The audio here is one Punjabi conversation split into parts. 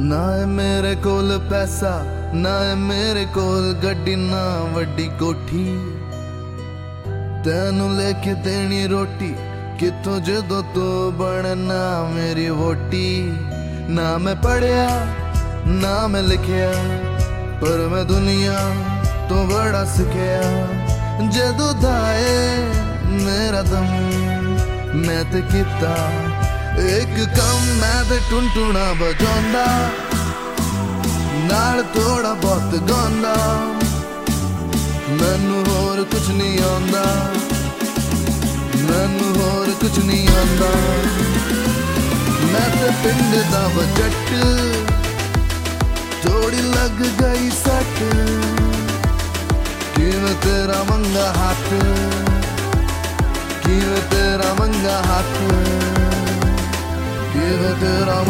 ਨਾ ਏ ਮੇਰੇ ਕੋਲ ਪੈਸਾ, ਨਾ ਏ ਮੇਰੇ ਕੋਲ ਗੱਡੀ, ਨਾ ਵੱਡੀ ਕੋਠੀ। ਤੈਨੂੰ ਲੈ ਕੇ ਦੇਣੀ ਰੋਟੀ, ਕਿੱਥੋਂ ਜਦੋਂ ਤੂੰ ਬਣਨਾ ਮੇਰੀ ਵੋਟੀ ਨਾ ਮੈਂ ਪੜਿਆ ਨਾ ਮੈਂ ਲਿਖਿਆ, ਪਰ ਮੈਂ ਦੁਨੀਆ ਤੋਂ ਬੜਾ ਸਿੱਖਿਆ। ਜਦੋਂ ਧਾਏ ਮੇਰਾ ਦਮ, ਮੈਂ ਤੇ ਕੀਤਾ ਇੱਕ ਕੰਮ ਮੈਂ ਤੇ ਟੁੰਟੁਣਾ ਵਜਾਉਂਦਾ। ਨਾਲ ਥੋੜਾ ਬਹੁਤ ਗਾਉਂਦਾ। ਮੈਨੂੰ ਹੋਰ ਕੁਝ ਨਹੀਂ ਆਉਂਦਾ। ਮੈਨੂੰ ਹੋਰ ਕੁਝ ਨਹੀਂ ਆਉਂਦਾ। ਮੈਂ ਤੇ ਪਿੰਡ ਦਾ ਬਜਟ ਥੋੜੀ ਲੱਗ ਗਈ ਸੱਟ। ਕਿਵੇਂ ਤੇਰਾ ਮੰਗਾ ਹੱਥ? ਕਿਵੇਂ ਤੇਰਾ ਮੰਗਾ ਹੱਥ? ਕਿਵੇਂ ਤੇਰਾ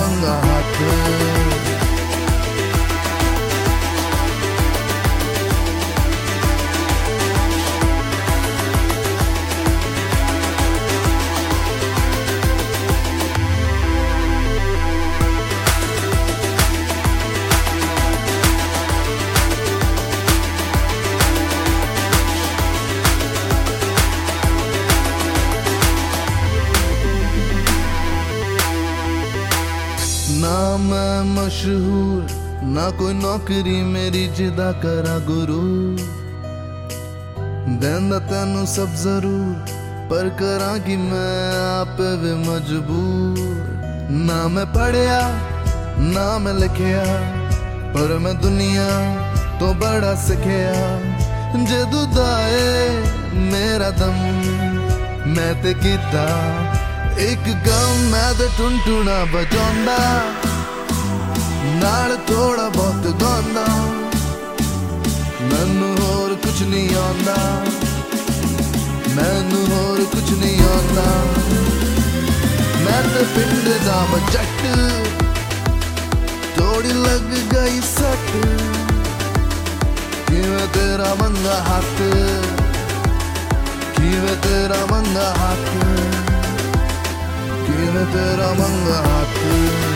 ਨਾ ਮੈਂ ਮਸ਼ਹੂਰ, ਨਾ ਕੋਈ ਨੌਕਰੀ ਮੇਰੀ ਜਿਹਦਾ ਕਰਾ ਗੁਰੂ। ਦਿੰਦਾ ਤੈਨੂੰ ਸਭ ਜ਼ਰੂਰ, ਪਰ ਕਰਾਂ ਕਿ ਮੈਂ ਆਪ ਵੀ ਮਜਬੂਰ। ਨਾ ਮੈਂ ਪੜਿਆ ਨਾ ਮੈਂ ਲਿਖਿਆ, ਪਰ ਮੈਂ ਦੁਨੀਆ ਤੋਂ ਬੜਾ ਸਿੱਖਿਆ। ਜਦੋਂ ਦਾਏ ਮੇਰਾ ਦਮ, ਮੈਂ ਤੇ ਕੀਤਾ ਇੱਕ ਗਮ, ਮੈਂ ਤੇ ਟੁੰਟੁਣਾ ਵਜਾਉਂਦਾ। ਨਾਲ ਥੋੜਾ ਬਹੁਤ ਗਾਉਂਦਾ ਮੈਨੂੰ ਹੋਰ ਕੁਝ ਨਹੀਂ ਆਉਂਦਾ। ਮੈਨੂੰ ਹੋਰ ਕੁਝ ਨਹੀਂ ਆਉਂਦਾ। ਮੈਂ ਤੇ ਪਿੰਡ ਦਾ ਜੱਟ ਥੋੜੀ ਲੱਗ ਗਈ ਸੱਟ। ਕਿਵੇਂ ਤੇਰਾ ਮੰਗਾ ਹੱਥ? ਕਿਵੇਂ ਤੇਰਾ ਮੰਗਾ ਹੱਥ? ਕਿਵੇਂ ਤੇਰਾ ਮੰਗਾ ਹੱਥ?